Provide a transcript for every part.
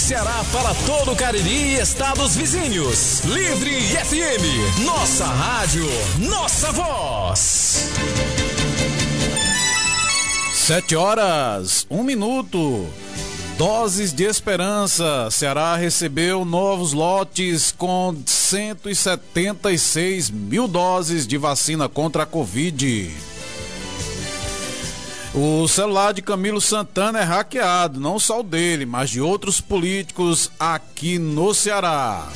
Ceará para todo o Cariri e estados vizinhos. Livre FM, nossa rádio, nossa voz. Sete horas, um minuto. Doses de esperança. Ceará recebeu novos lotes com 176 mil doses de vacina contra a Covid. O celular de Camilo Santana é hackeado, não só o dele, mas de outros políticos aqui no Ceará.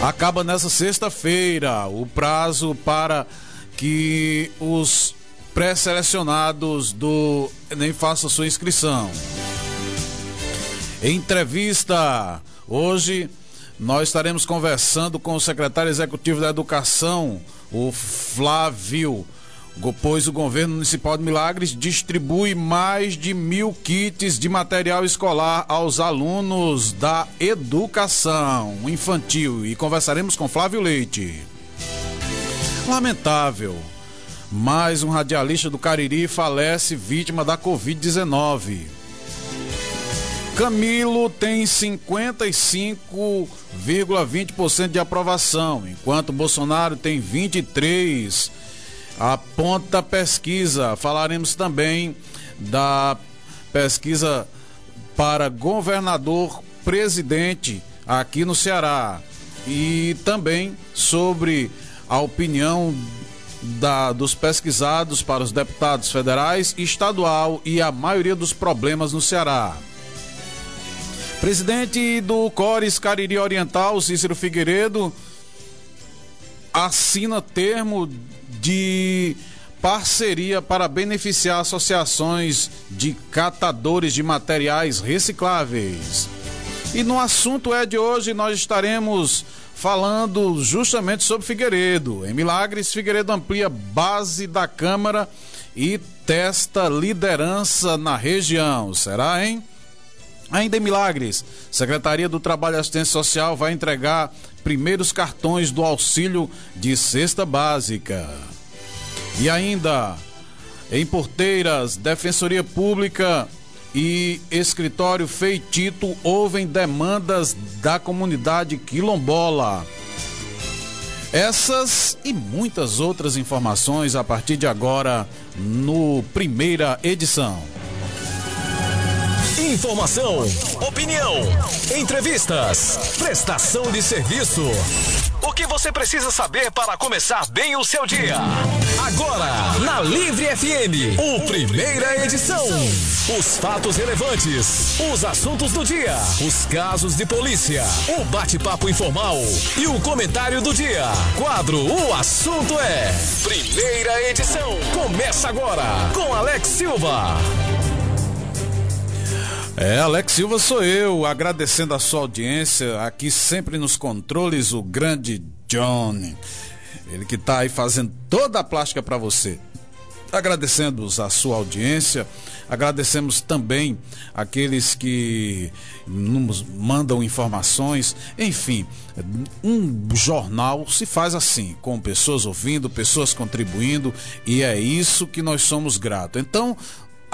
Acaba nessa sexta-feira o prazo para que os pré-selecionados do nem façam sua inscrição. Entrevista hoje nós estaremos conversando com o secretário executivo da Educação, o Flávio pois o governo municipal de Milagres distribui mais de mil kits de material escolar aos alunos da educação infantil e conversaremos com Flávio Leite. Lamentável, mais um radialista do Cariri falece vítima da Covid-19. Camilo tem 55,20% de aprovação, enquanto Bolsonaro tem 23% aponta pesquisa. Falaremos também da pesquisa para governador presidente aqui no Ceará e também sobre a opinião da, dos pesquisados para os deputados federais, estadual e a maioria dos problemas no Ceará. Presidente do Cores Cariri Oriental, Cícero Figueiredo, assina termo de parceria para beneficiar associações de catadores de materiais recicláveis. E no assunto é de hoje nós estaremos falando justamente sobre Figueiredo. Em Milagres, Figueiredo amplia base da Câmara e testa liderança na região. Será, hein? Ainda em Milagres, Secretaria do Trabalho e Assistência Social vai entregar primeiros cartões do auxílio de cesta básica. E ainda, em Porteiras, Defensoria Pública e Escritório Feitito ouvem demandas da comunidade quilombola. Essas e muitas outras informações a partir de agora no primeira edição. Informação, opinião, entrevistas, prestação de serviço. O que você precisa saber para começar bem o seu dia? Agora, na Livre FM, o primeira edição. Os fatos relevantes, os assuntos do dia, os casos de polícia, o bate-papo informal e o comentário do dia. Quadro O Assunto é. Primeira edição. Começa agora com Alex Silva. É, Alex Silva sou eu, agradecendo a sua audiência, aqui sempre nos controles, o grande Johnny. Ele que está aí fazendo toda a plástica para você. Agradecendo a sua audiência, agradecemos também aqueles que nos mandam informações. Enfim, um jornal se faz assim, com pessoas ouvindo, pessoas contribuindo, e é isso que nós somos gratos. Então,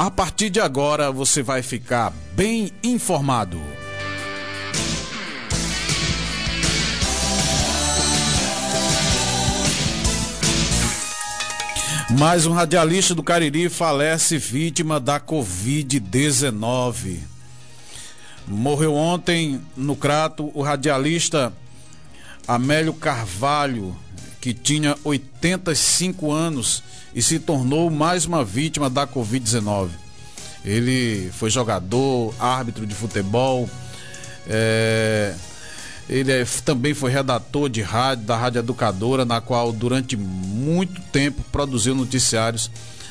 a partir de agora você vai ficar bem informado. Mais um radialista do Cariri falece vítima da Covid-19. Morreu ontem no Crato o radialista Amélio Carvalho, que tinha 85 anos e se tornou mais uma vítima da Covid-19. Ele foi jogador, árbitro de futebol, é, ele é, também foi redator de rádio, da Rádio Educadora, na qual durante muito tempo produziu noticiários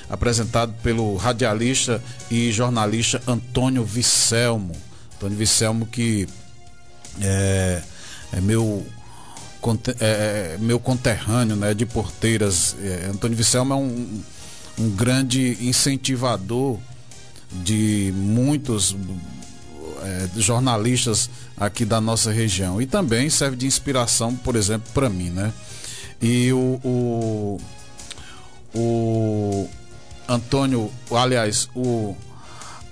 apresentado pelo radialista e jornalista Antônio Vicelmo. Antônio Vicelmo que é, é meu é, é, meu conterrâneo né, de Porteiras. É, Antônio Vicelma é um, um grande incentivador de muitos é, jornalistas aqui da nossa região. E também serve de inspiração, por exemplo, para mim. Né? E o, o, o Antônio, aliás, o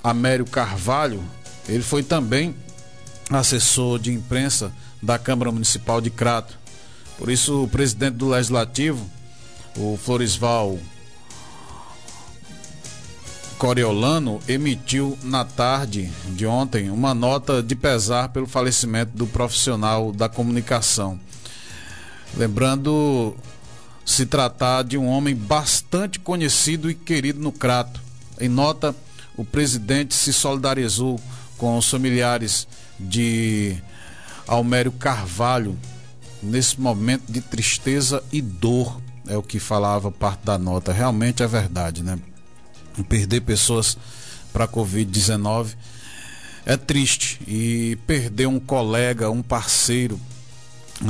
Amério Carvalho Ele foi também assessor de imprensa da Câmara Municipal de Crato. Por isso, o presidente do Legislativo, o Florisval Coriolano, emitiu na tarde de ontem uma nota de pesar pelo falecimento do profissional da comunicação. Lembrando se tratar de um homem bastante conhecido e querido no Crato. Em nota, o presidente se solidarizou com os familiares de Almério Carvalho nesse momento de tristeza e dor, é o que falava parte da nota. Realmente é verdade, né? Perder pessoas para a Covid-19 é triste e perder um colega, um parceiro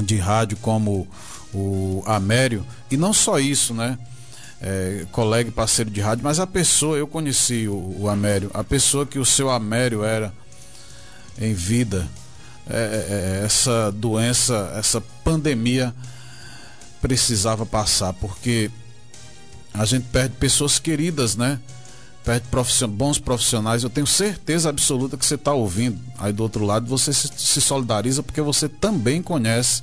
de rádio como o Amério, e não só isso, né? É, colega e parceiro de rádio, mas a pessoa, eu conheci o, o Amério, a pessoa que o seu Amério era em vida, é, é, é, essa doença, essa pandemia precisava passar, porque a gente perde pessoas queridas, né? Perde profission... bons profissionais. Eu tenho certeza absoluta que você está ouvindo aí do outro lado, você se, solidariza porque você também conhece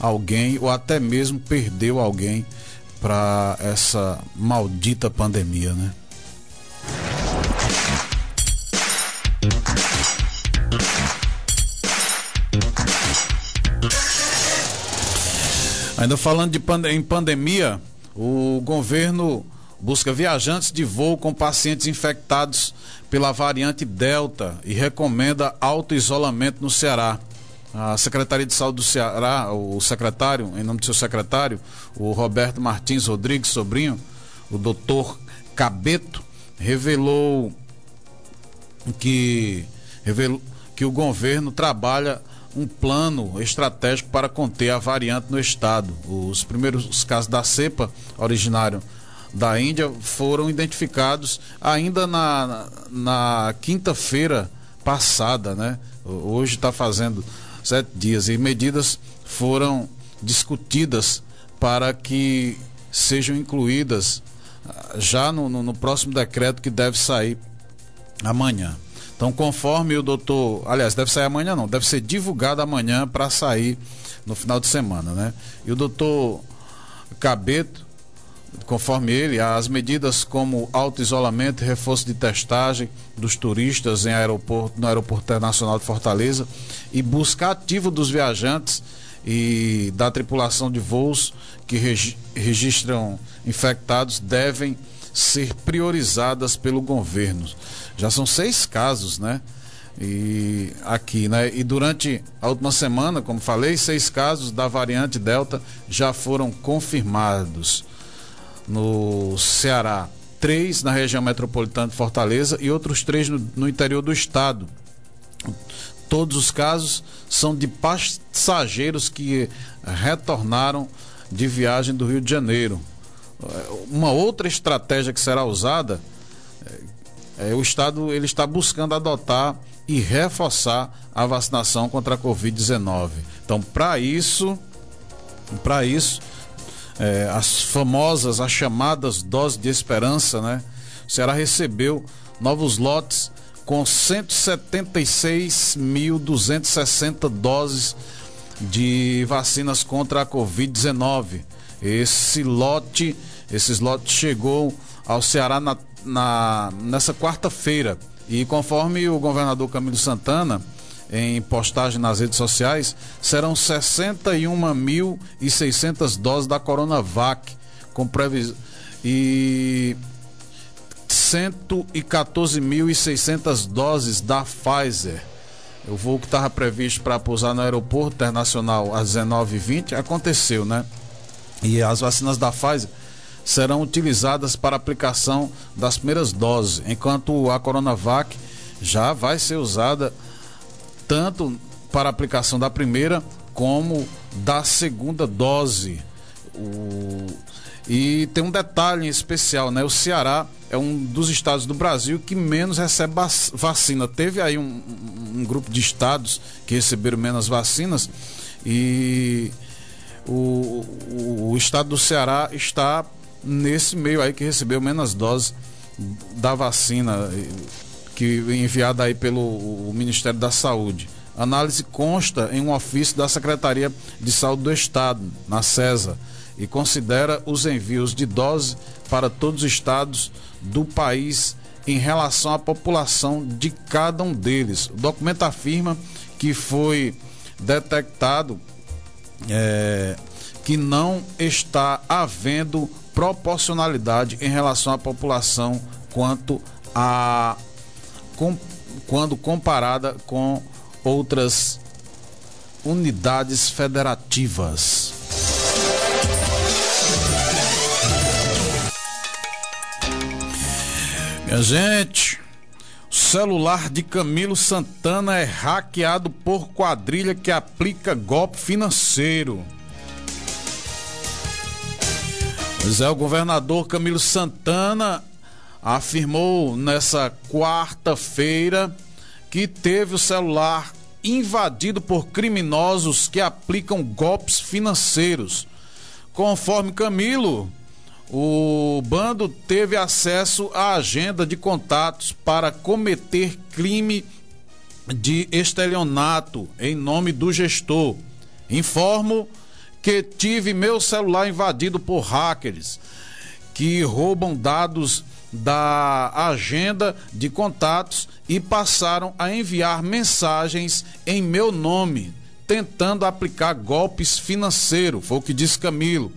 alguém ou até mesmo perdeu alguém para essa maldita pandemia, né? Ainda falando de pande em pandemia, o governo busca viajantes de voo com pacientes infectados pela variante Delta e recomenda auto-isolamento no Ceará. A Secretaria de Saúde do Ceará, o secretário, em nome do seu secretário, o Roberto Martins Rodrigues Sobrinho, o doutor Cabeto, revelou que, revelou que o governo trabalha um plano estratégico para conter a variante no estado. Os primeiros casos da cepa originário da Índia foram identificados ainda na, na quinta-feira passada, né? Hoje está fazendo sete dias e medidas foram discutidas para que sejam incluídas ah, já no, no, no próximo decreto que deve sair amanhã. Então, conforme o doutor. Aliás, deve sair amanhã não, deve ser divulgado amanhã para sair no final de semana, né? E o doutor Cabeto, conforme ele, as medidas como auto-isolamento e reforço de testagem dos turistas em aeroporto, no Aeroporto Internacional de Fortaleza e busca ativa dos viajantes e da tripulação de voos que registram infectados devem ser priorizadas pelo governo. Já são seis casos, né? E aqui, né? E durante a última semana, como falei, seis casos da variante Delta já foram confirmados no Ceará, três na região metropolitana de Fortaleza e outros três no, no interior do estado. Todos os casos são de passageiros que retornaram de viagem do Rio de Janeiro. Uma outra estratégia que será usada é, o Estado ele está buscando adotar e reforçar a vacinação contra a Covid-19. Então, para isso, para isso, é, as famosas, as chamadas doses de esperança, né? O Ceará recebeu novos lotes com 176.260 doses de vacinas contra a Covid-19. Esse lote, esses lotes chegou ao Ceará na na, nessa quarta-feira. E conforme o governador Camilo Santana, em postagem nas redes sociais, serão 61.600 doses da Coronavac, com previsão. E 114.600 doses da Pfizer. O voo que estava previsto para pousar no aeroporto internacional às 19h20 aconteceu, né? E as vacinas da Pfizer serão utilizadas para aplicação das primeiras doses, enquanto a Coronavac já vai ser usada tanto para aplicação da primeira como da segunda dose. O... E tem um detalhe especial, né? O Ceará é um dos estados do Brasil que menos recebe vacina. Teve aí um, um grupo de estados que receberam menos vacinas e o, o, o estado do Ceará está nesse meio aí que recebeu menos doses da vacina que enviada aí pelo Ministério da Saúde. A análise consta em um ofício da Secretaria de Saúde do Estado, na CESA, e considera os envios de doses para todos os estados do país em relação à população de cada um deles. O documento afirma que foi detectado é, que não está havendo proporcionalidade em relação à população quanto a com, quando comparada com outras unidades federativas. Minha gente, o celular de Camilo Santana é hackeado por quadrilha que aplica golpe financeiro. Pois é, o governador Camilo Santana afirmou nessa quarta-feira que teve o celular invadido por criminosos que aplicam golpes financeiros. Conforme Camilo, o bando teve acesso à agenda de contatos para cometer crime de estelionato em nome do gestor. Informo que tive meu celular invadido por hackers que roubam dados da agenda de contatos e passaram a enviar mensagens em meu nome, tentando aplicar golpes financeiros, foi o que disse Camilo.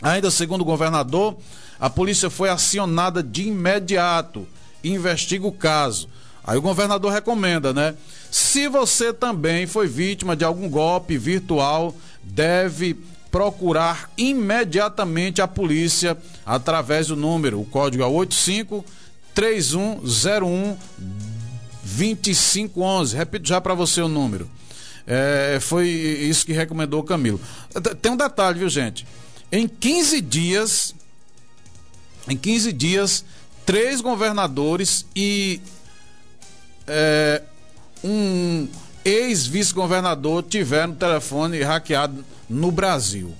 Ainda segundo o governador, a polícia foi acionada de imediato e investiga o caso. Aí o governador recomenda, né? Se você também foi vítima de algum golpe virtual, deve procurar imediatamente a polícia através do número, o código é 85 3101 2511. Repito já para você o número. É, foi isso que recomendou o Camilo. Tem um detalhe, viu, gente? Em 15 dias, em 15 dias, três governadores e é, um ex-vice-governador tiveram telefone hackeado no Brasil.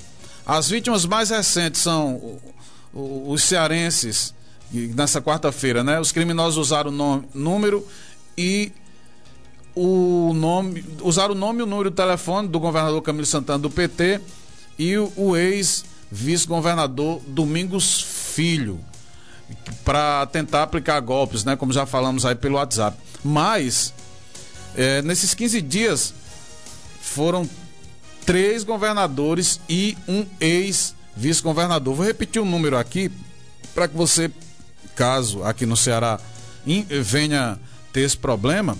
As vítimas mais recentes são os cearenses, nessa quarta-feira, né? Os criminosos usaram o nome, número e o nome, usaram o nome e o número do telefone do governador Camilo Santana do PT e o, o ex-vice-governador Domingos Filho para tentar aplicar golpes, né? Como já falamos aí pelo WhatsApp. Mas é, nesses 15 dias foram três governadores e um ex-vice-governador. Vou repetir o um número aqui para que você, caso aqui no Ceará venha ter esse problema,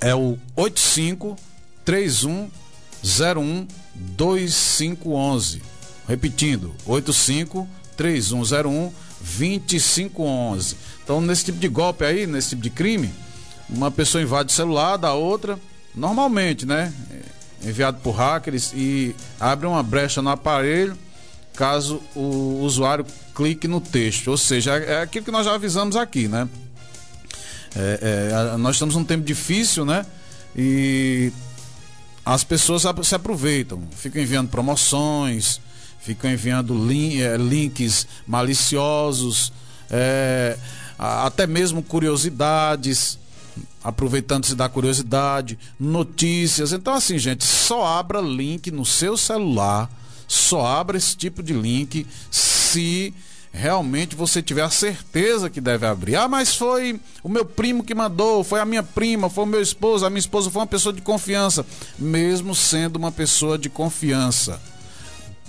é o 85 3101 2511. Repetindo, 85 3101 2511. Então, nesse tipo de golpe aí, nesse tipo de crime, uma pessoa invade o celular da outra, normalmente, né? enviado por hackers e abre uma brecha no aparelho caso o usuário clique no texto. Ou seja, é aquilo que nós já avisamos aqui, né? É, é, nós estamos num tempo difícil, né? E as pessoas se aproveitam, ficam enviando promoções, ficam enviando é, links maliciosos, é, até mesmo curiosidades aproveitando-se da curiosidade, notícias. Então, assim, gente, só abra link no seu celular, só abra esse tipo de link se realmente você tiver a certeza que deve abrir. Ah, mas foi o meu primo que mandou, foi a minha prima, foi o meu esposo, a minha esposa foi uma pessoa de confiança. Mesmo sendo uma pessoa de confiança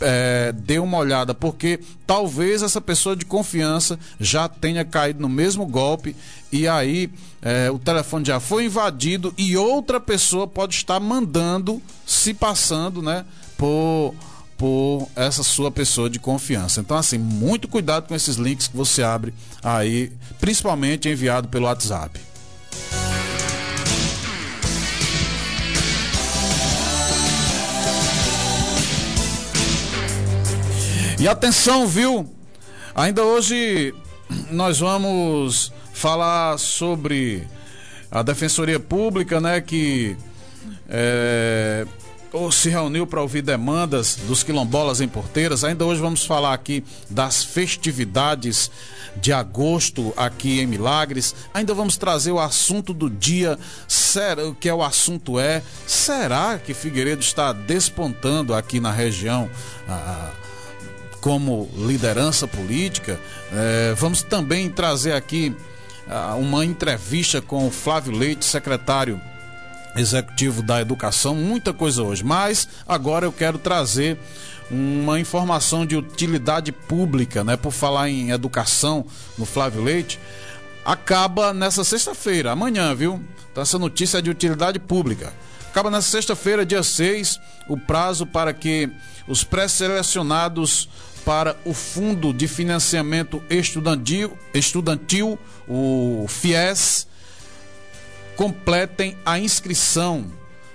é, dê uma olhada, porque talvez essa pessoa de confiança já tenha caído no mesmo golpe e aí é, o telefone já foi invadido e outra pessoa pode estar mandando, se passando, né, por por essa sua pessoa de confiança. Então, assim, muito cuidado com esses links que você abre aí, principalmente enviado pelo WhatsApp. E atenção, viu? Ainda hoje nós vamos falar sobre a Defensoria Pública, né? Que é, se reuniu para ouvir demandas dos quilombolas em Porteiras. Ainda hoje vamos falar aqui das festividades de agosto aqui em Milagres. Ainda vamos trazer o assunto do dia, será, que é o assunto é, será que Figueiredo está despontando aqui na região ah, como liderança política? É, vamos também trazer aqui ah, uma entrevista com o Flávio Leite, secretário executivo da educação, muita coisa hoje. Mas agora eu quero trazer uma informação de utilidade pública, né? Por falar em educação no Flávio Leite, acaba nessa sexta-feira, amanhã, viu? Então essa notícia é de utilidade pública. Acaba nessa sexta-feira, dia 6, o prazo para que os pré-selecionados para o Fundo de Financiamento Estudantil, estudantil o FIES, completem a inscrição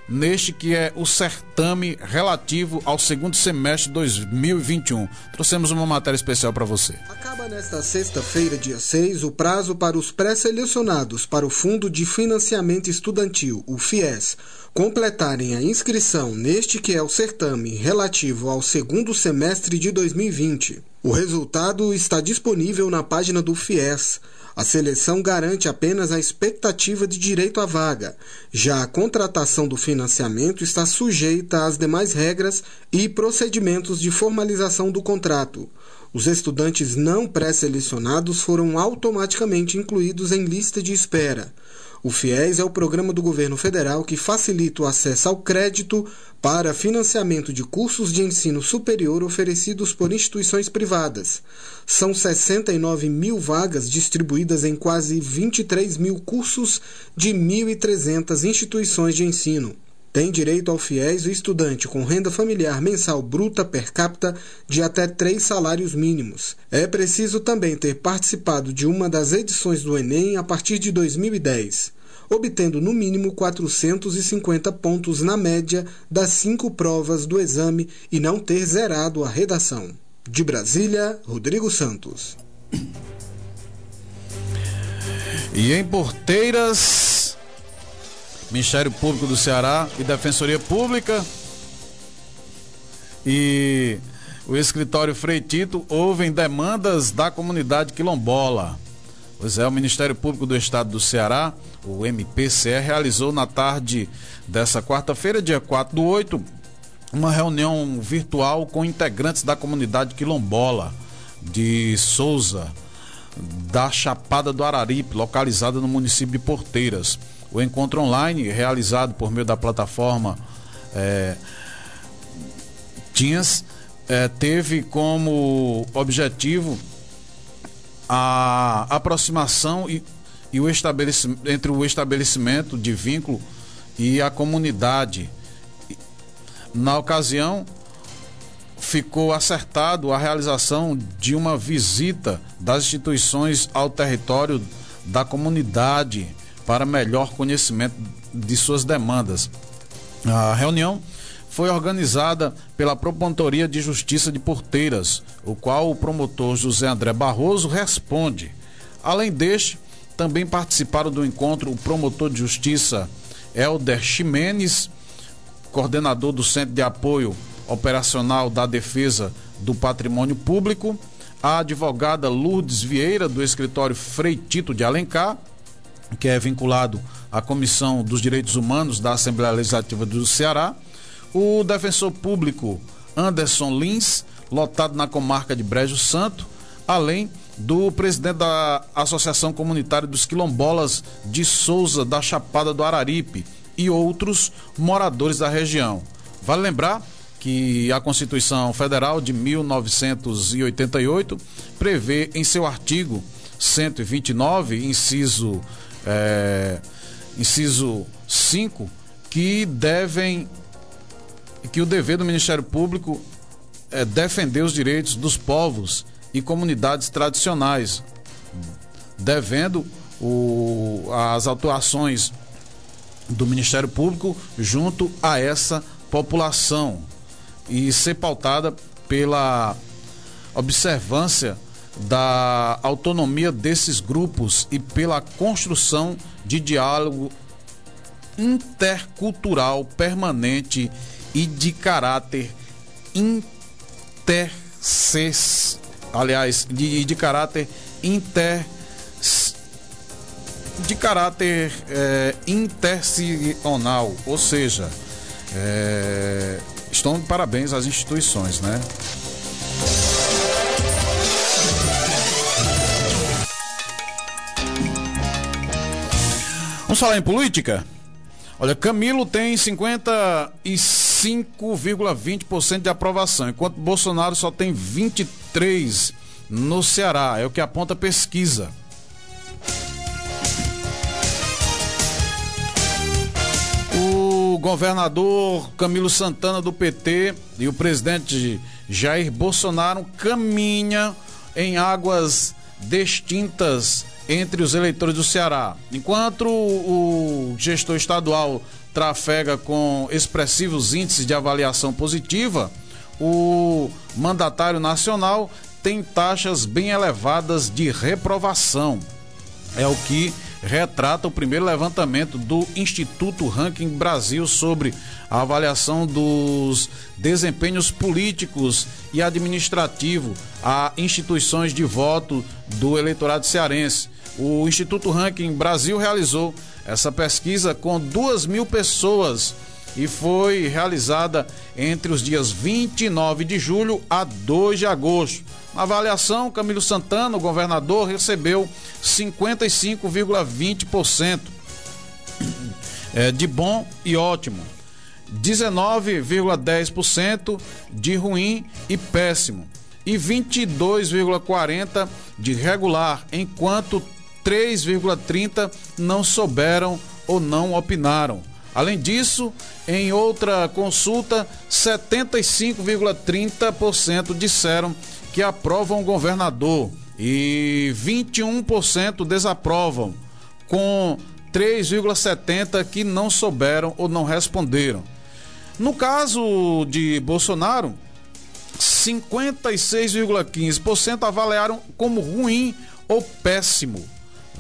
neste que é o certame relativo ao segundo semestre de 2021. Trouxemos uma matéria especial para você. Acaba nesta sexta-feira, dia 6, o prazo para os pré-selecionados para o Fundo de Financiamento Estudantil, o FIES, completarem a inscrição neste que é o certame relativo ao segundo semestre de 2020. O resultado está disponível na página do FIES a seleção garante apenas a expectativa de direito à vaga, já a contratação do financiamento está sujeita às demais regras e procedimentos de formalização do contrato. Os estudantes não pré-selecionados foram automaticamente incluídos em lista de espera. O FIES é o programa do governo federal que facilita o acesso ao crédito para financiamento de cursos de ensino superior oferecidos por instituições privadas. São 69 mil vagas distribuídas em quase 23 mil cursos de 1.300 instituições de ensino. Tem direito ao FIES o estudante com renda familiar mensal bruta per capita de até três salários mínimos. É preciso também ter participado de uma das edições do Enem a partir de 2010, obtendo no mínimo 450 pontos na média das cinco provas do exame e não ter zerado a redação. De Brasília, Rodrigo Santos. E em Porteiras, Ministério Público do Ceará e Defensoria Pública e o escritório Freitito ouvem demandas da comunidade quilombola. Pois é, o Ministério Público do Estado do Ceará, o MPCE, realizou na tarde dessa quarta-feira, dia 4 do 8, uma reunião virtual com integrantes da comunidade quilombola de Souza, da Chapada do Araripe, localizada no município de Porteiras. O encontro online, realizado por meio da plataforma é, Teams, é, teve como objetivo a aproximação e, e o estabelecimento, entre o estabelecimento de vínculo e a comunidade. Na ocasião, ficou acertado a realização de uma visita das instituições ao território da comunidade para melhor conhecimento de suas demandas. A reunião foi organizada pela Propontoria de Justiça de Porteiras, o qual o promotor José André Barroso responde. Além deste, também participaram do encontro o promotor de justiça Helder Ximenes, coordenador do Centro de Apoio Operacional da Defesa do Patrimônio Público, a advogada Lourdes Vieira, do escritório Freitito de Alencar, que é vinculado à Comissão dos Direitos Humanos da Assembleia Legislativa do Ceará, o defensor público Anderson Lins, lotado na comarca de Brejo Santo, além do presidente da Associação Comunitária dos Quilombolas de Souza da Chapada do Araripe e outros moradores da região. Vale lembrar que a Constituição Federal de 1988 prevê em seu artigo 129, inciso é, inciso 5, que devem que o dever do Ministério Público é defender os direitos dos povos e comunidades tradicionais, devendo o, as atuações do Ministério Público junto a essa população e ser pautada pela observância da autonomia desses grupos e pela construção de diálogo intercultural permanente e de caráter interces, aliás, de, de caráter inter de caráter é, intercional, ou seja, é, estão de parabéns às instituições, né? Falar em política? Olha, Camilo tem 55,20% de aprovação, enquanto Bolsonaro só tem 23 no Ceará, é o que aponta a pesquisa. O governador Camilo Santana do PT e o presidente Jair Bolsonaro caminham em águas distintas entre os eleitores do Ceará. Enquanto o gestor estadual trafega com expressivos índices de avaliação positiva, o mandatário nacional tem taxas bem elevadas de reprovação. É o que retrata o primeiro levantamento do Instituto Ranking Brasil sobre a avaliação dos desempenhos políticos e administrativo a instituições de voto do eleitorado cearense. O Instituto Ranking Brasil realizou essa pesquisa com duas mil pessoas e foi realizada entre os dias 29 de julho a 2 de agosto. Na avaliação, Camilo Santana, o governador, recebeu 55,20% é, de bom e ótimo, 19,10% de ruim e péssimo. E 22,40% de regular, enquanto 3,30% não souberam ou não opinaram. Além disso, em outra consulta, 75,30% disseram que aprovam o governador e 21% desaprovam, com 3,70% que não souberam ou não responderam. No caso de Bolsonaro, 56,15% avaliaram como ruim ou péssimo.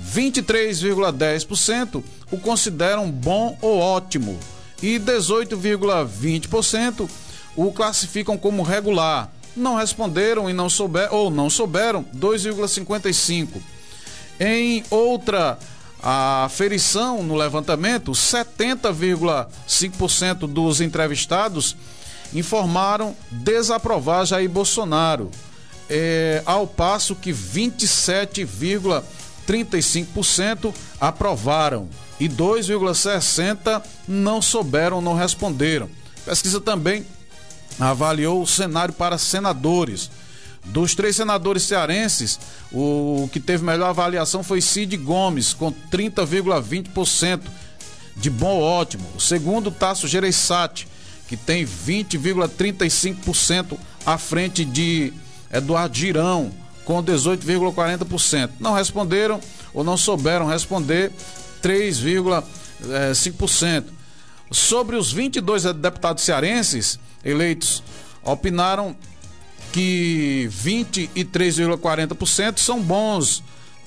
23,10% o consideram bom ou ótimo e 18,20% o classificam como regular. Não responderam e não souber ou não souberam 2,55. Em outra aferição no levantamento, 70,5% dos entrevistados informaram desaprovar Jair Bolsonaro, é, ao passo que 27,35% aprovaram e 2,60% não souberam, não responderam. Pesquisa também avaliou o cenário para senadores. Dos três senadores cearenses, o que teve melhor avaliação foi Cid Gomes, com 30,20% de bom ou ótimo. O segundo, Tasso Gereissati, que tem 20,35% à frente de Eduardo Girão, com 18,40%. Não responderam ou não souberam responder 3,5%. Sobre os 22 deputados cearenses eleitos, opinaram que 23,40% são bons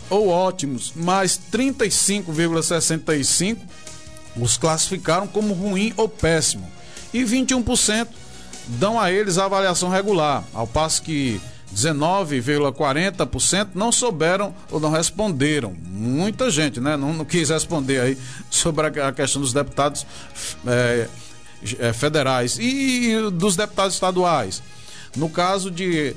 ou ótimos, mas 35,65% os classificaram como ruim ou péssimo. E 21% dão a eles a avaliação regular, ao passo que 19,40% não souberam ou não responderam. Muita gente, né? Não, não quis responder aí sobre a, questão dos deputados é, é, federais e dos deputados estaduais. No caso de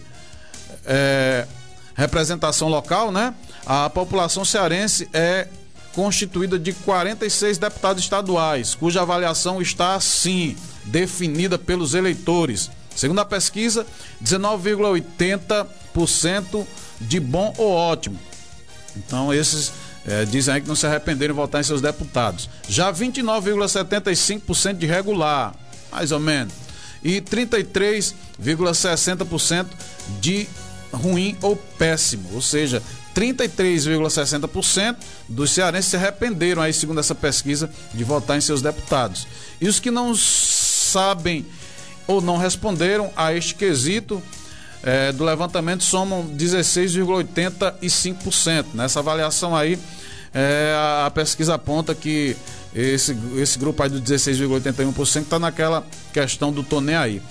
é, representação local, né? A população cearense é constituída de 46 deputados estaduais, cuja avaliação está assim definida pelos eleitores. Segundo a pesquisa, 19,80% de bom ou ótimo. Então, esses é, dizem aí que não se arrependeram de votar em seus deputados. Já 29,75% de regular, mais ou menos. E 33,60% de ruim ou péssimo. Ou seja, 33,60% dos cearenses se arrependeram, aí, segundo essa pesquisa, de votar em seus deputados. E os que não sabem ou não responderam a este quesito é, do levantamento somam 16,85%. Nessa avaliação aí, é, a pesquisa aponta que Esse, esse grupo aí do 16,81% está naquela questão do tô aí.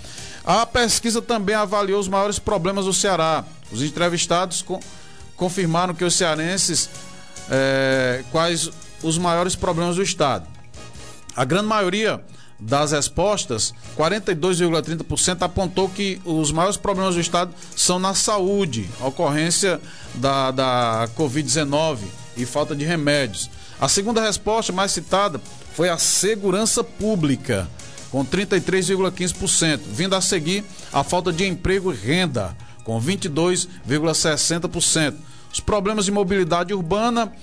A pesquisa também avaliou os maiores problemas do Ceará. Os entrevistados com, confirmaram que os cearenses é, quais os maiores problemas do estado. A grande maioria das respostas, 42,30% apontou que os maiores problemas do estado são na saúde, ocorrência da, da Covid-19 e falta de remédios. A segunda resposta mais citada foi a segurança pública, com 33,15%, vindo a seguir a falta de emprego e renda, com 22,60%. Os problemas de mobilidade urbana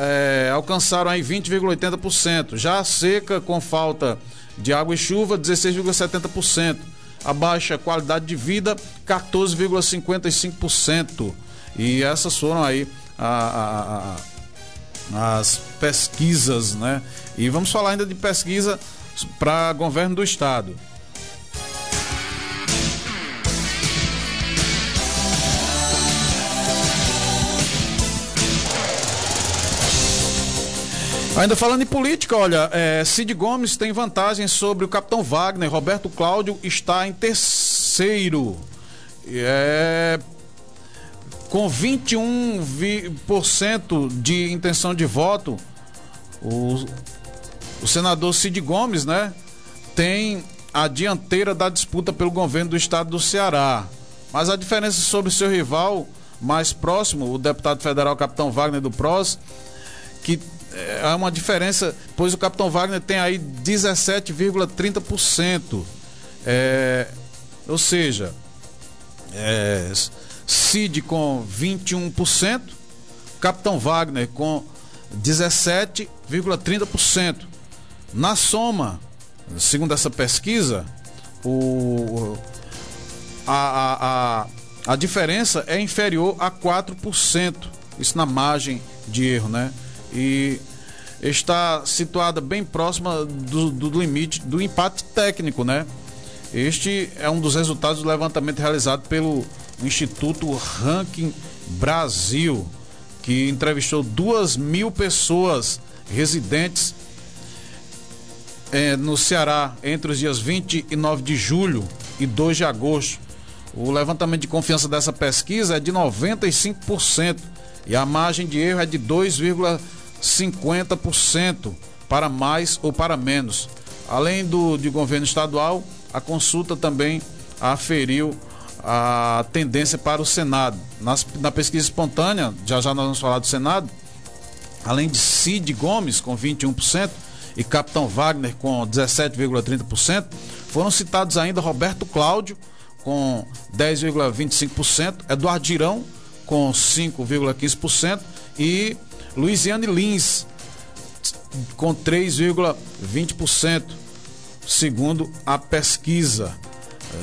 é, alcançaram aí 20,80%. Já a seca, com falta de água e chuva, 16,70%. A baixa qualidade de vida, 14,55%. E essas foram aí a, a, a, as pesquisas, né? E vamos falar ainda de pesquisa para governo do estado. Ainda falando em política, olha, é, Cid Gomes tem vantagem sobre o capitão Wagner. Roberto Cláudio está em terceiro. É, com 21% de intenção de voto, o, o senador Cid Gomes, né, tem a dianteira da disputa pelo governo do estado do Ceará. Mas a diferença sobre seu rival mais próximo, o deputado federal Capitão Wagner do PROS, que é, uma diferença, pois o Capitão Wagner tem aí 17,30%. É, ou seja, é, Cid com 21%, Capitão Wagner com 17,30%. Na soma, segundo essa pesquisa, o, a, a, a, a diferença é inferior a 4%. Isso na margem de erro, né? E está situada bem próxima do, do, limite do empate técnico, né? Este é um dos resultados do levantamento realizado pelo Instituto Ranking Brasil, que entrevistou duas mil pessoas residentes eh, no Ceará entre os dias 29 de julho e 2 de agosto. O levantamento de confiança dessa pesquisa é de 95% e a margem de erro é de 2,5%. 50% para mais ou para menos. Além do de governo estadual, a consulta também aferiu a tendência para o Senado. Nas, na pesquisa espontânea, já já nós vamos falar do Senado, além de Cid Gomes com 21% e Capitão Wagner com 17,30%, foram citados ainda Roberto Cláudio com 10,25%, Eduardo Girão com 5,15% e Luiziane Lins, com 3,20%, segundo a pesquisa.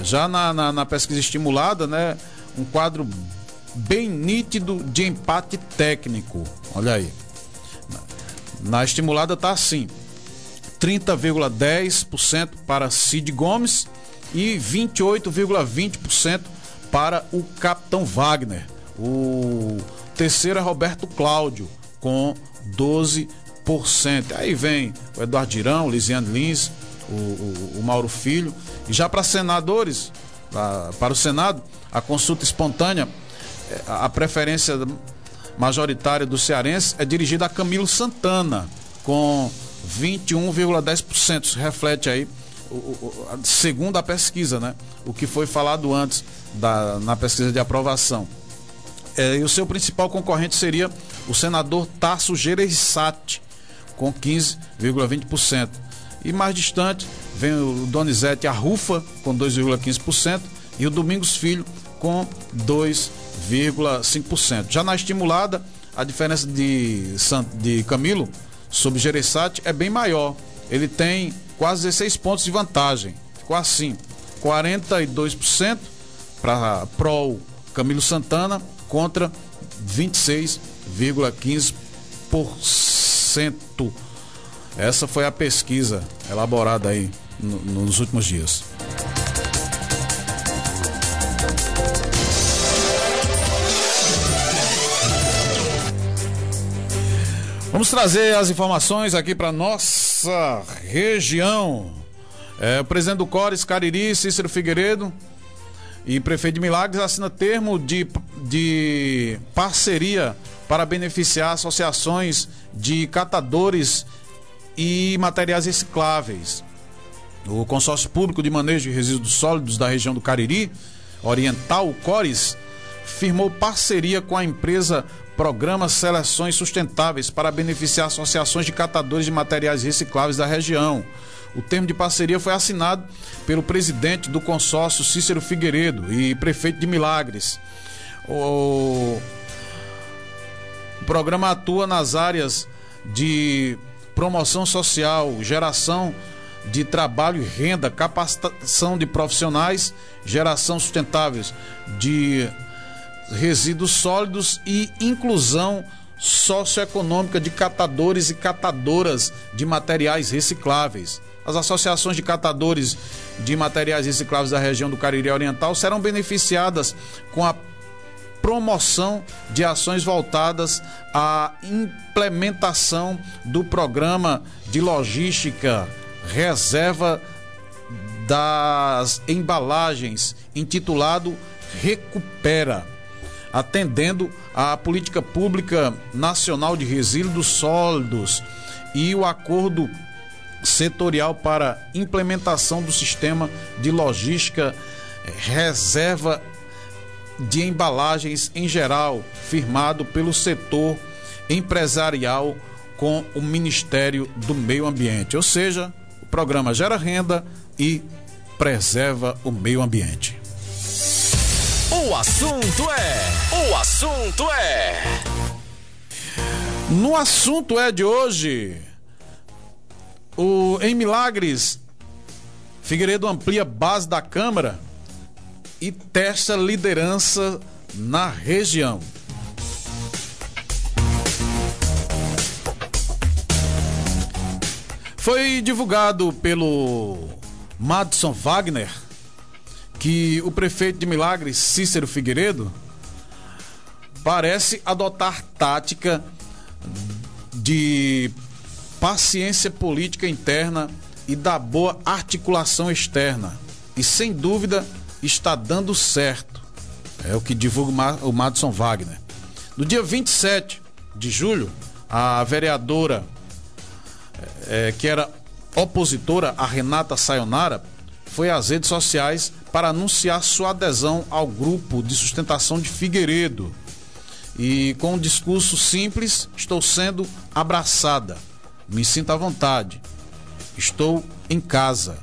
Já na, na, na, pesquisa estimulada, né, um quadro bem nítido de empate técnico. Olha aí. Na estimulada está assim: 30,10% para Cid Gomes e 28,20% para o Capitão Wagner. O terceiro é Roberto Cláudio, com 12%. Aí vem o Eduardo Dirão, o Lisiane Lins, o, o, o Mauro Filho. E já para senadores, pra, para o Senado, a consulta espontânea, é, a preferência majoritária do cearense é dirigida a Camilo Santana, com 21,10%. Isso reflete aí, segundo a pesquisa, né? O que foi falado antes da, na pesquisa de aprovação. É, e o seu principal concorrente seria o senador Tasso Gereissati, com 15,20%. E mais distante vem o Donizete Arrufa, com 2,15%, e o Domingos Filho, com 2,5%. Já na estimulada, a diferença de, de Camilo sobre Gereissati é bem maior. Ele tem quase 16 pontos de vantagem. Ficou assim: 42% para Pro Camilo Santana contra 26,15%. Essa foi a pesquisa elaborada aí no, nos últimos dias. Vamos trazer as informações aqui para nossa região. É, o presidente do Cores, Cariri, Cícero Figueiredo e prefeito de Milagres assina termo de, de parceria para beneficiar associações de catadores e materiais recicláveis. O consórcio público de manejo de resíduos sólidos da região do Cariri Oriental, o Cores, firmou parceria com a empresa Programa Seleções Sustentáveis para beneficiar associações de catadores de materiais recicláveis da região. O termo de parceria foi assinado pelo presidente do consórcio Cícero Figueiredo e prefeito de Milagres. O, o programa atua nas áreas de promoção social, geração de trabalho e renda, capacitação de profissionais, geração sustentáveis de resíduos sólidos e inclusão socioeconômica de catadores e catadoras de materiais recicláveis. As associações de catadores de materiais recicláveis da região do Cariri Oriental serão beneficiadas com a promoção de ações voltadas à implementação do programa de logística reserva das embalagens, intitulado Recupera, atendendo à política pública nacional de resíduos sólidos e o acordo setorial para implementação do sistema de logística reserva de embalagens em geral, firmado pelo setor empresarial com o Ministério do Meio Ambiente, ou seja, o programa gera renda e preserva o meio ambiente. O assunto é. O assunto é. No assunto é de hoje. O, em Milagres, Figueiredo amplia base da Câmara e testa liderança na região. Foi divulgado pelo Madison Wagner que o prefeito de Milagres, Cícero Figueiredo, parece adotar tática de paciência política interna e da boa articulação externa. E sem dúvida está dando certo. É o que divulga o Madison Wagner. No dia 27 de julho, a vereadora é, que era opositora a Renata Sayonara, foi às redes sociais para anunciar sua adesão ao grupo de sustentação de Figueiredo. E com um discurso simples, estou sendo abraçada. Me sinto à vontade. Estou em casa.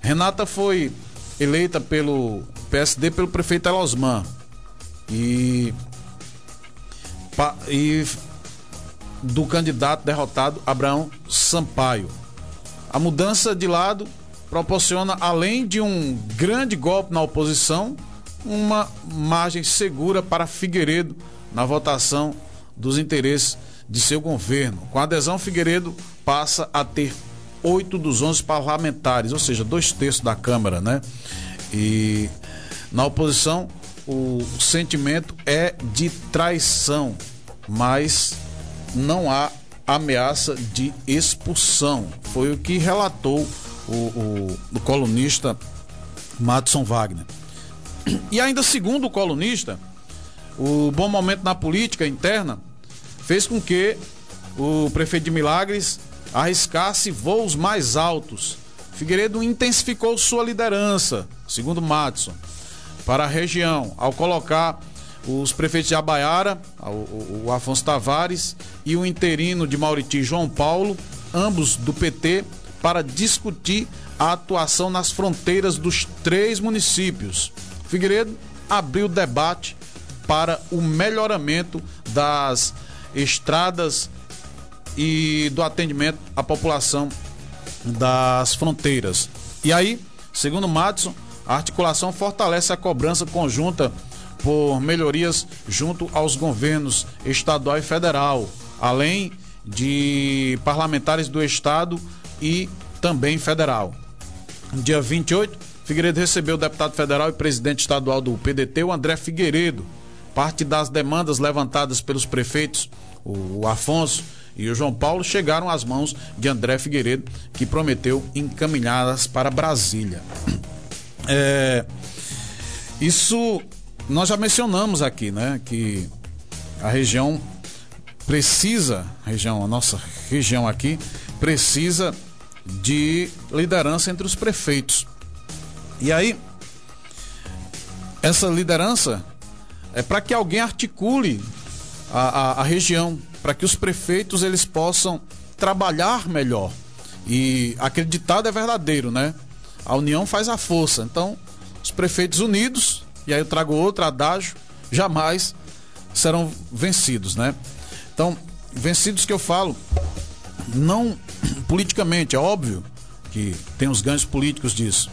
Renata foi eleita pelo PSD pelo prefeito Elosman. E, e do candidato derrotado Abraão Sampaio. A mudança de lado proporciona, além de um grande golpe na oposição, uma margem segura para Figueiredo na votação dos interesses de seu governo. Com a adesão, Figueiredo passa a ter oito dos onze parlamentares, ou seja, dois terços da Câmara, né? E na oposição, o sentimento é de traição, mas não há ameaça de expulsão. Foi o que relatou o, o, o colunista Madison Wagner. E ainda segundo o colunista, o bom momento na política interna fez com que o prefeito de Milagres arriscasse voos mais altos. Figueiredo intensificou sua liderança, segundo Madison, para a região, ao colocar os prefeitos de Abaiara, o, o Afonso Tavares e o interino de Mauriti, João Paulo, ambos do PT, para discutir a atuação nas fronteiras dos três municípios. Figueiredo abriu debate para o melhoramento das estradas e do atendimento à população das fronteiras. E aí, segundo Madison, a articulação fortalece a cobrança conjunta por melhorias junto aos governos estadual e federal, além de parlamentares do estado e também federal. No dia 28, Figueiredo recebeu o deputado federal e presidente estadual do PDT, o André Figueiredo. Parte das demandas levantadas pelos prefeitos, o Afonso e o João Paulo chegaram às mãos de André Figueiredo, que prometeu encaminhá-las para Brasília. É, isso nós já mencionamos aqui, né? Que a região precisa, a região, a nossa região aqui, precisa de liderança entre os prefeitos. E aí, essa liderança é para que alguém articule a, a, a região, para que os prefeitos eles possam trabalhar melhor. E acreditado é verdadeiro, né? A união faz a força. Então, os prefeitos unidos, e aí eu trago outro adágio, jamais serão vencidos, né? Então, vencidos que eu falo, não politicamente, é óbvio que tem os ganhos políticos disso,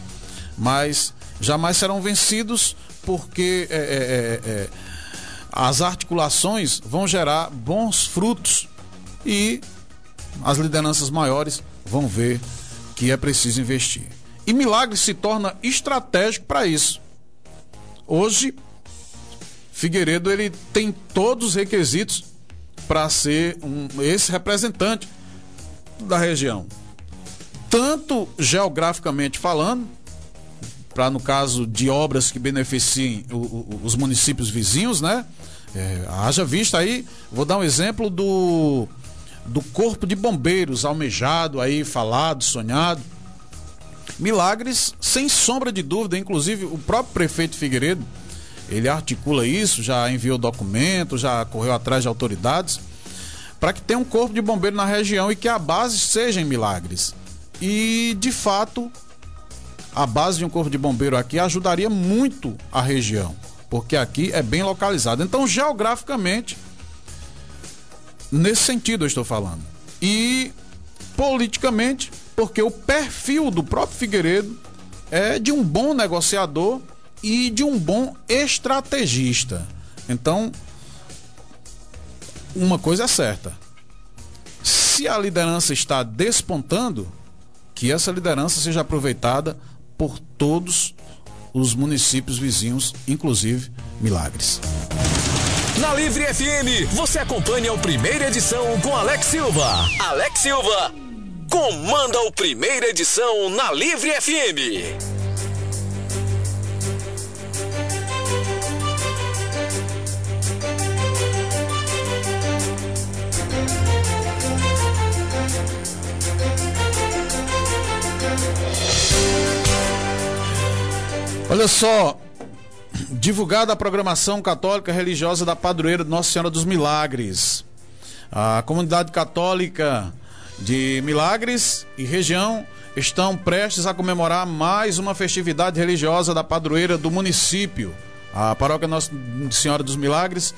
mas jamais serão vencidos porque é, é, é, é, as articulações vão gerar bons frutos e as lideranças maiores vão ver que é preciso investir. E Milagre se torna estratégico para isso. Hoje, Figueiredo ele tem todos os requisitos para ser um, esse representante da região. Tanto geograficamente falando, para no caso de obras que beneficiem o, o, os municípios vizinhos, né? É, haja vista aí, vou dar um exemplo do do corpo de bombeiros almejado aí, falado, sonhado. Milagres, sem sombra de dúvida, inclusive o próprio prefeito Figueiredo, ele articula isso, já enviou documento, já correu atrás de autoridades, para que tenha um corpo de bombeiro na região e que a base seja em Milagres. E, de fato, a base de um corpo de bombeiro aqui ajudaria muito a região, porque aqui é bem localizado. Então, geograficamente, nesse sentido eu estou falando. E politicamente, porque o perfil do próprio Figueiredo é de um bom negociador e de um bom estrategista. Então, uma coisa é certa: se a liderança está despontando, que essa liderança seja aproveitada por todos os municípios vizinhos, inclusive Milagres. Na Livre FM, você acompanha o primeira edição com Alex Silva. Alex Silva comanda o primeira edição na Livre FM. Olha só, divulgada a programação católica religiosa da padroeira Nossa Senhora dos Milagres. A comunidade católica de Milagres e região estão prestes a comemorar mais uma festividade religiosa da padroeira do município. A paróquia Nossa Senhora dos Milagres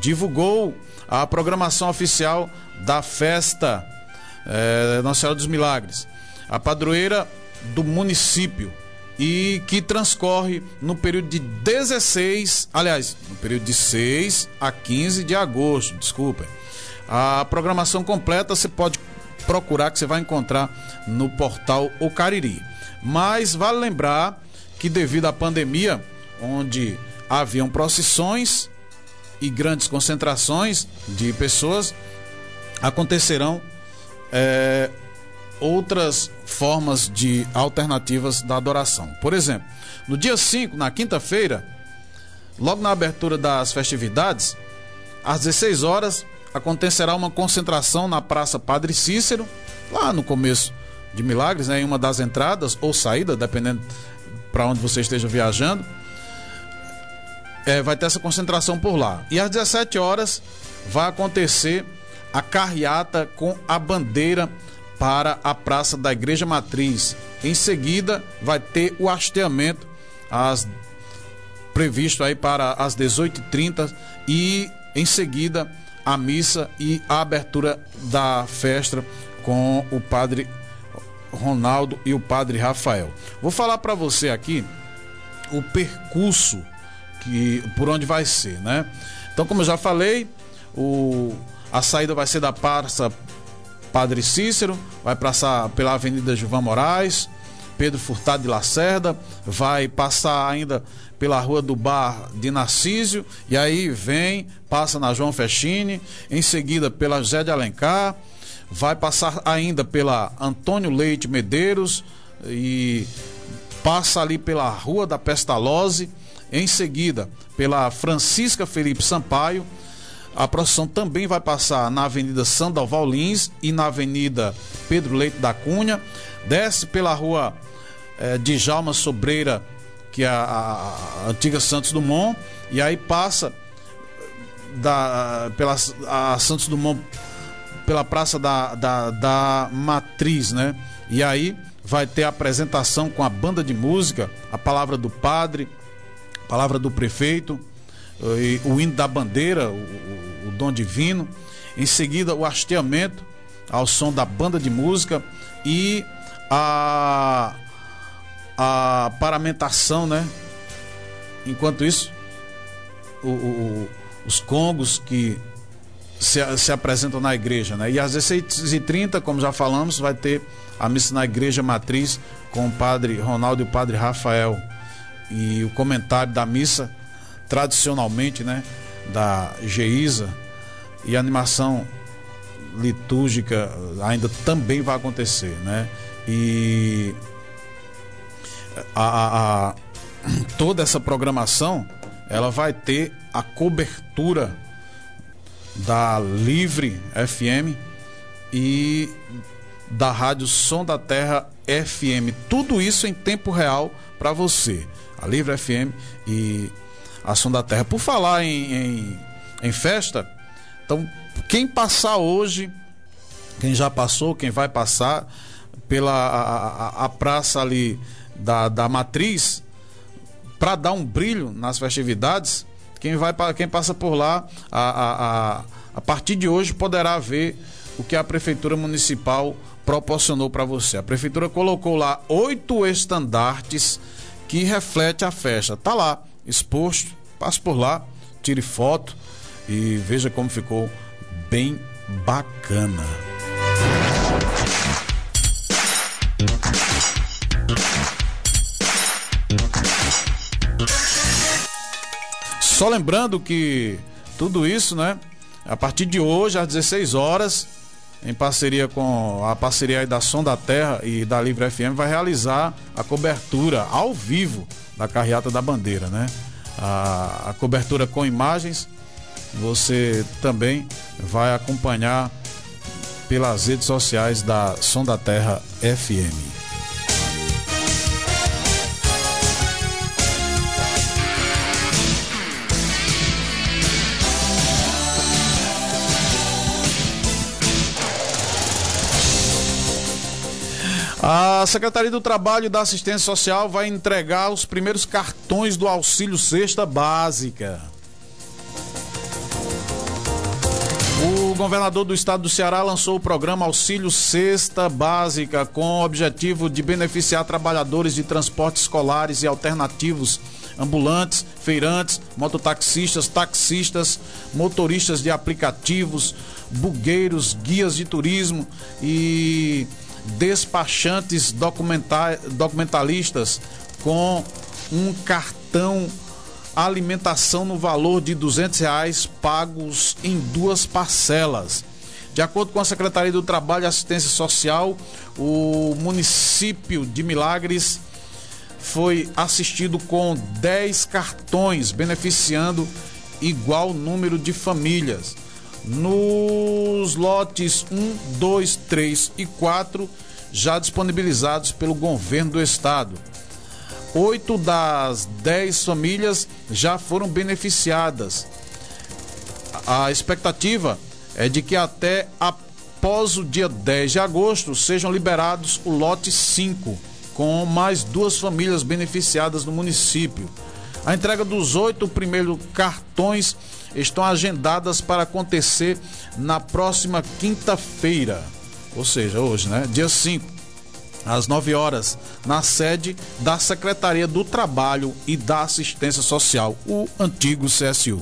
divulgou a programação oficial da festa é, Nossa Senhora dos Milagres. A padroeira do município e que transcorre no período de 16, aliás, no período de 6 a 15 de agosto, desculpem. A programação completa você pode procurar que você vai encontrar no portal O Cariri. Mas vale lembrar que devido à pandemia, onde haviam procissões e grandes concentrações de pessoas, acontecerão é, outras formas de alternativas da adoração. Por exemplo, no dia 5, na quinta-feira, logo na abertura das festividades, às 16 horas, acontecerá uma concentração na Praça Padre Cícero, lá no começo de Milagres, né, em uma das entradas ou saída, dependendo para onde você esteja viajando. É, vai ter essa concentração por lá. E às 17 horas vai acontecer a carreata com a bandeira para a Praça da Igreja Matriz. Em seguida, vai ter o hasteamento as, previsto aí para as 18h30 e em seguida a missa e a abertura da festa com o padre Ronaldo e o padre Rafael. Vou falar para você aqui o percurso que por onde vai ser, né? Então, como eu já falei, o, a saída vai ser da Praça Padre Cícero, vai passar pela Avenida Gilvan Moraes, Pedro Furtado de Lacerda, vai passar ainda pela Rua do Bar de Narcísio, e aí vem, passa na João Fechini, em seguida pela José de Alencar, vai passar ainda pela Antônio Leite Medeiros e passa ali pela Rua da Pestalozzi, em seguida pela Francisca Felipe Sampaio. A procissão também vai passar na Avenida Sandoval Lins e na Avenida Pedro Leite da Cunha. Desce pela Rua eh, de Jalma Sobreira, que é a, a, antiga Santos Dumont, e aí passa da, pela a Santos Dumont pela Praça da, da, da Matriz, né? E aí vai ter a apresentação com a banda de música, a palavra do padre, a palavra do prefeito, eh, o hino da bandeira, o, o, dom divino. Em seguida, o hasteamento ao som da banda de música e a, a paramentação, né? Enquanto isso, o, o, os congos que se, se apresentam na igreja, né? E às 16h30, como já falamos, vai ter a missa na igreja matriz com o padre Ronaldo e o padre Rafael. E o comentário da missa, tradicionalmente, né? Da Geisa. E a animação litúrgica ainda também vai acontecer, né? E a, a, a toda essa programação ela vai ter a cobertura da Livre FM e da Rádio Som da Terra FM. Tudo isso em tempo real para você. A Livre FM e a Som da Terra. Por falar em, em, em festa, então quem passar hoje, quem já passou, quem vai passar pela a, a, a praça ali da, da Matriz, para dar um brilho nas festividades, quem vai quem passa por lá, a, a, a, a partir de hoje poderá ver o que a prefeitura municipal proporcionou para você. A prefeitura colocou lá oito estandartes que reflete a festa. Tá lá exposto. Passe por lá, tire foto e veja como ficou bem bacana. Só lembrando que tudo isso, né? A partir de hoje, às 16 horas, em parceria com a parceria da Som da Terra e da Livre FM, vai realizar a cobertura ao vivo da Carreata da Bandeira, né? A, a cobertura com imagens, você também vai acompanhar pelas redes sociais da Som da Terra FM. A Secretaria do Trabalho e da Assistência Social vai entregar os primeiros cartões do auxílio cesta básica. O governador do estado do Ceará lançou o programa Auxílio Cesta Básica com o objetivo de beneficiar trabalhadores de transportes escolares e alternativos, ambulantes, feirantes, mototaxistas, taxistas, motoristas de aplicativos, bugueiros, guias de turismo e despachantes documentalistas com um cartão alimentação no valor de duzentos reais pagos em duas parcelas. De acordo com a Secretaria do Trabalho e Assistência Social, o município de Milagres foi assistido com 10 cartões, beneficiando igual número de famílias. Nos lotes 1, 2, 3 e 4, já disponibilizados pelo governo do estado. Oito das dez famílias já foram beneficiadas. A expectativa é de que até após o dia 10 de agosto sejam liberados o lote 5, com mais duas famílias beneficiadas no município. A entrega dos oito primeiros cartões estão agendadas para acontecer na próxima quinta-feira, ou seja, hoje, né? Dia 5 às 9 horas, na sede da Secretaria do Trabalho e da Assistência Social, o antigo CSU.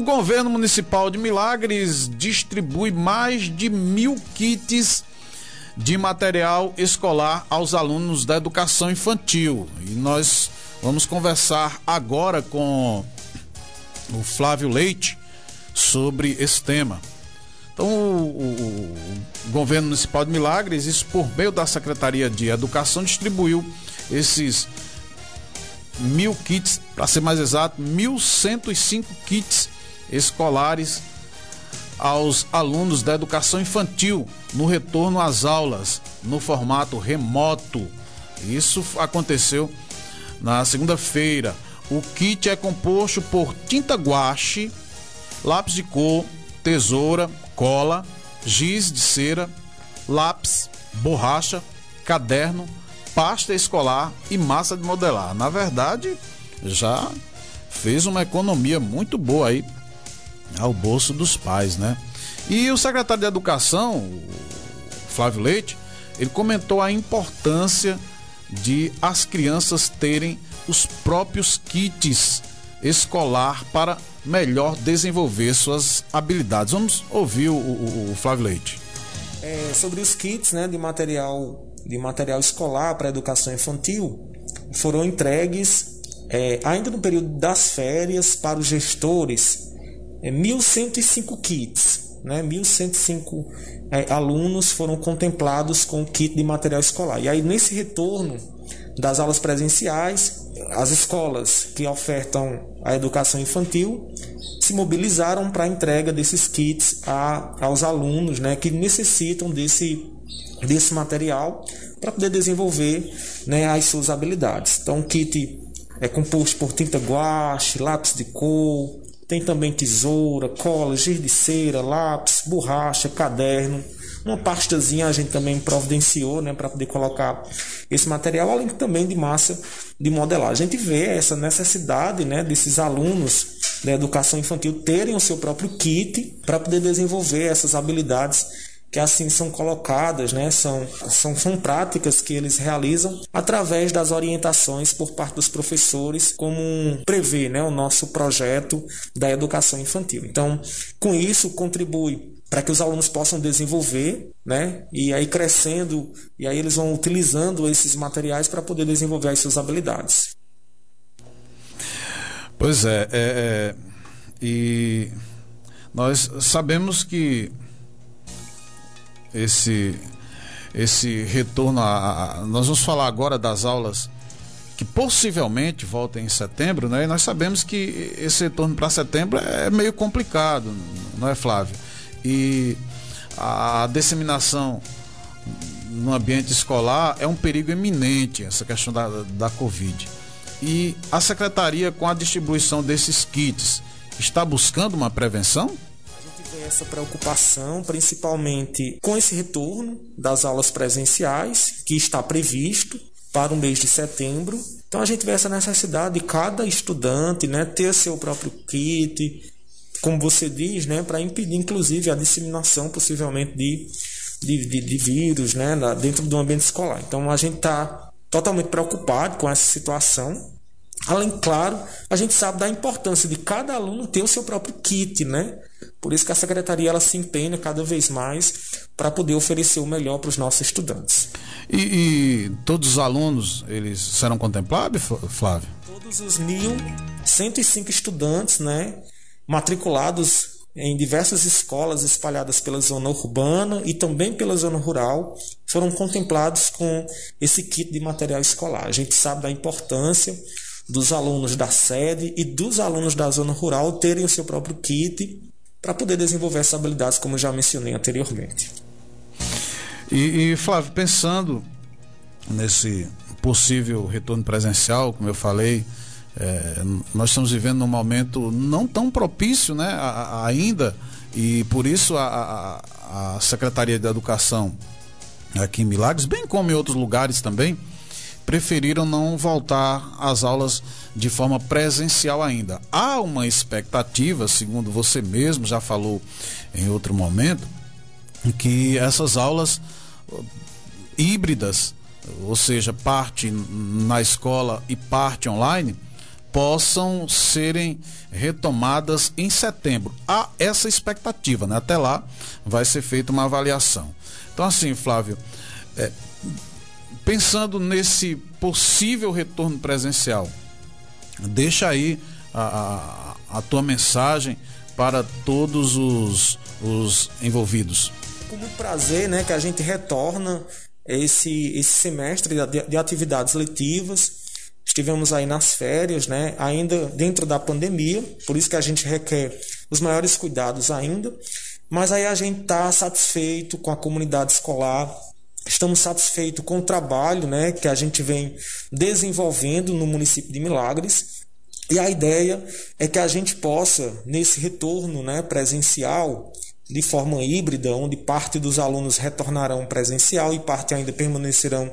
O governo municipal de Milagres distribui mais de mil kits de material escolar aos alunos da educação infantil. E nós vamos conversar agora com o Flávio Leite sobre esse tema. Então, o, o, o, governo municipal de Milagres, isso por meio da Secretaria de Educação, distribuiu esses mil kits, para ser mais exato, 1.105 kits escolares aos alunos da educação infantil no retorno às aulas no formato remoto. Isso aconteceu na segunda-feira. O kit é composto por tinta guache, lápis de cor, tesoura, cola, giz de cera, lápis, borracha, caderno, pasta escolar e massa de modelar. Na verdade, já fez uma economia muito boa aí ao bolso dos pais, né? E o secretário de Educação, Flávio Leite, ele comentou a importância de as crianças terem os próprios kits escolar para melhor desenvolver suas habilidades. Vamos ouvir o, o, o Flávio Leite. É, sobre os kits né, de material de material escolar para educação infantil foram entregues é, ainda no período das férias para os gestores é, 1.105 kits, né? 1.105 é, alunos foram contemplados com o kit de material escolar. E aí, nesse retorno das aulas presenciais, as escolas que ofertam a educação infantil se mobilizaram para a entrega desses kits a, aos alunos né, que necessitam desse, desse material para poder desenvolver né, as suas habilidades. Então, o kit é composto por tinta guache, lápis de cor, tem também tesoura, cola, giz de cera, lápis, borracha, caderno. Uma pastazinha a gente também providenciou né, para poder colocar esse material, além também de massa de modelar. A gente vê essa necessidade né, desses alunos da educação infantil terem o seu próprio kit para poder desenvolver essas habilidades que assim são colocadas, né? são, são, são práticas que eles realizam através das orientações por parte dos professores, como prevê né? o nosso projeto da educação infantil. Então, com isso, contribui para que os alunos possam desenvolver, né? E aí crescendo, e aí eles vão utilizando esses materiais para poder desenvolver as suas habilidades. Pois é, é, é e nós sabemos que esse esse retorno a, a, nós vamos falar agora das aulas que possivelmente voltem em setembro, né? E nós sabemos que esse retorno para setembro é meio complicado, não é, Flávio? E a disseminação no ambiente escolar é um perigo iminente, essa questão da, da Covid. E a secretaria, com a distribuição desses kits, está buscando uma prevenção? Essa preocupação, principalmente com esse retorno das aulas presenciais, que está previsto para o mês de setembro. Então a gente vê essa necessidade de cada estudante né, ter seu próprio kit, como você diz, né, para impedir inclusive a disseminação possivelmente de, de, de, de vírus né, dentro do ambiente escolar. Então a gente está totalmente preocupado com essa situação. Além, claro, a gente sabe da importância de cada aluno ter o seu próprio kit, né? Por isso que a secretaria ela se empenha cada vez mais para poder oferecer o melhor para os nossos estudantes. E, e, todos os alunos eles serão contemplados, Flávio? Todos os 1.105 estudantes, né, matriculados em diversas escolas espalhadas pela zona urbana e também pela zona rural, foram contemplados com esse kit de material escolar. A gente sabe da importância dos alunos da sede e dos alunos da zona rural terem o seu próprio kit para poder desenvolver essas habilidades, como já mencionei anteriormente. E, e Flávio, pensando nesse possível retorno presencial, como eu falei, é, nós estamos vivendo um momento não tão propício né, a, a, ainda, e por isso a, a, Secretaria de Educação aqui em Milagres, bem como em outros lugares também, preferiram não voltar às aulas de forma presencial ainda. Há uma expectativa, segundo você mesmo já falou em outro momento, que essas aulas uh, híbridas, ou seja, parte na escola e parte online, possam serem retomadas em setembro. Há essa expectativa, né? Até lá vai ser feita uma avaliação. Então, assim, Flávio, é, pensando nesse possível retorno presencial, deixa aí a, a, a tua mensagem para todos os, os envolvidos. Com muito prazer, né, que a gente retorna esse, esse semestre de, de atividades letivas. Estivemos aí nas férias, né, ainda dentro da pandemia, por isso que a gente requer os maiores cuidados ainda. Mas aí a gente está satisfeito com a comunidade escolar, estamos satisfeitos com o trabalho né, que a gente vem desenvolvendo no município de Milagres. E a ideia é que a gente possa, nesse retorno né, presencial, de forma híbrida, onde parte dos alunos retornarão presencial e parte ainda permanecerão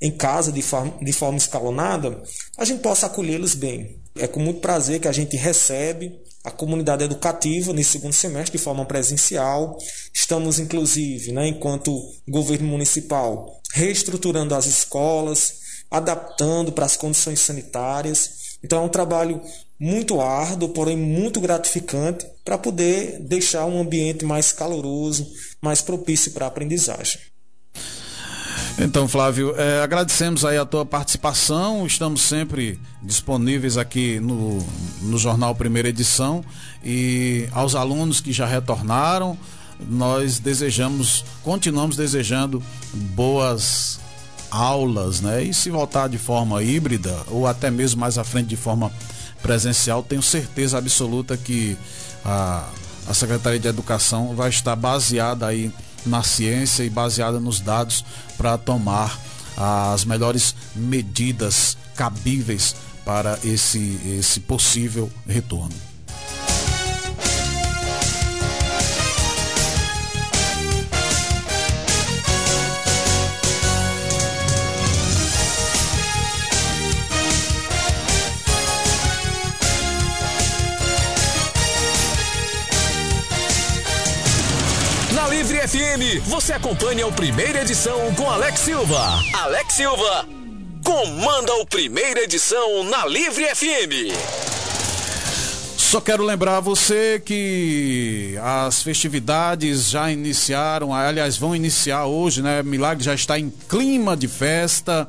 em casa de forma, de forma escalonada, a gente possa acolhê-los bem. É com muito prazer que a gente recebe a comunidade educativa nesse segundo semestre de forma presencial. Estamos, inclusive, né, enquanto governo municipal, reestruturando as escolas, adaptando para as condições sanitárias. Então é um trabalho muito árduo, porém muito gratificante, para poder deixar um ambiente mais caloroso, mais propício para a aprendizagem. Então, Flávio, é, agradecemos aí a tua participação. Estamos sempre disponíveis aqui no, no Jornal Primeira Edição. E aos alunos que já retornaram, nós desejamos, continuamos desejando boas aulas, né? E se voltar de forma híbrida, ou até mesmo mais à frente de forma presencial, tenho certeza absoluta que a, a Secretaria de Educação vai estar baseada aí na ciência e baseada nos dados para tomar as melhores medidas cabíveis para esse, esse possível retorno. FM, você acompanha o primeira edição com Alex Silva. Alex Silva comanda o primeira edição na Livre FM. Só quero lembrar você que as festividades já iniciaram, aliás, vão iniciar hoje, né? Milagre já está em clima de festa.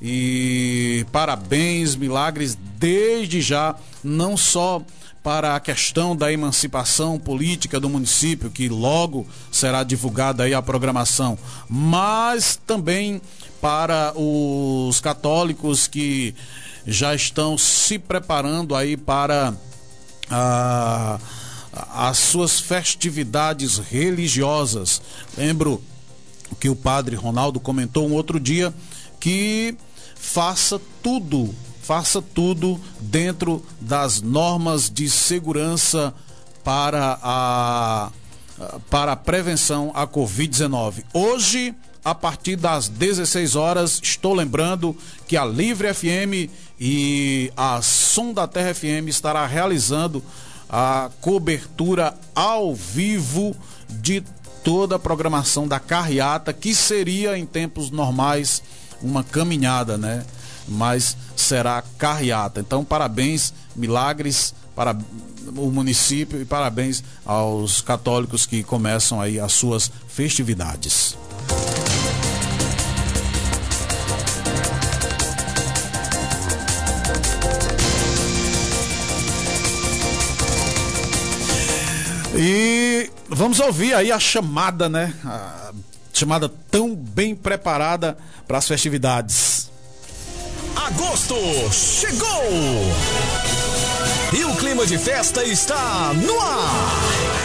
E parabéns, Milagres, desde já, não só para a questão da emancipação política do município, que logo será divulgada aí a programação, mas também para os católicos que já estão se preparando aí para a, as suas festividades religiosas. Lembro que o padre Ronaldo comentou um outro dia que faça tudo faça tudo dentro das normas de segurança para a, para a prevenção à Covid-19. Hoje, a partir das 16 horas, estou lembrando que a Livre FM e a Som da Terra FM estará realizando a cobertura ao vivo de toda a programação da carreata, que seria em tempos normais uma caminhada, né? Mas será carreata. Então, parabéns, milagres para o município e parabéns aos católicos que começam aí as suas festividades. E vamos ouvir aí a chamada, né? A chamada tão bem preparada para as festividades. Agosto chegou! E o clima de festa está no ar!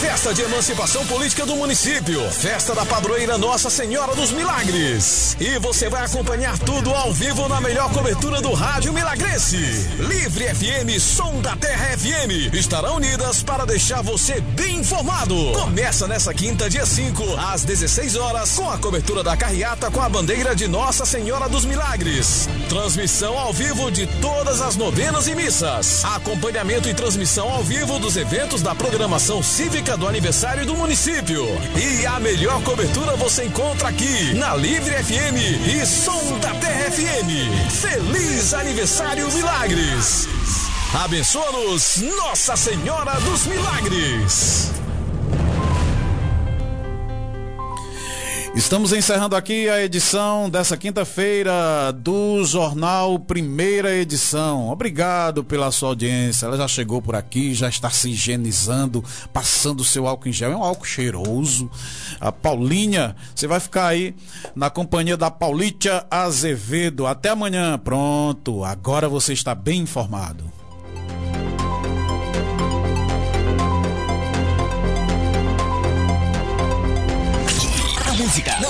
Festa de Emancipação Política do Município. Festa da Padroeira Nossa Senhora dos Milagres. E você vai acompanhar tudo ao vivo na melhor cobertura do Rádio Milagrense. Livre FM, Som da Terra FM. Estarão unidas para deixar você bem informado. Começa nessa quinta, dia 5, às 16 horas, com a cobertura da carreata com a bandeira de Nossa Senhora dos Milagres. Transmissão ao vivo de todas as novenas e missas. Acompanhamento e transmissão ao vivo dos eventos da programação cívica música do aniversário do município. E a melhor cobertura você encontra aqui na Livre FM e Som da Terra FM. Feliz aniversário Milagres! Abençoa-nos, Nossa Senhora dos Milagres! Estamos encerrando aqui a edição dessa quinta-feira do Jornal Primeira Edição. Obrigado pela sua audiência. Ela já chegou por aqui, já está se higienizando, passando o seu álcool em gel. É um álcool cheiroso. A Paulinha, você vai ficar aí na companhia da Paulitia Azevedo. Até amanhã. Pronto, agora você está bem informado. Música. Não, não.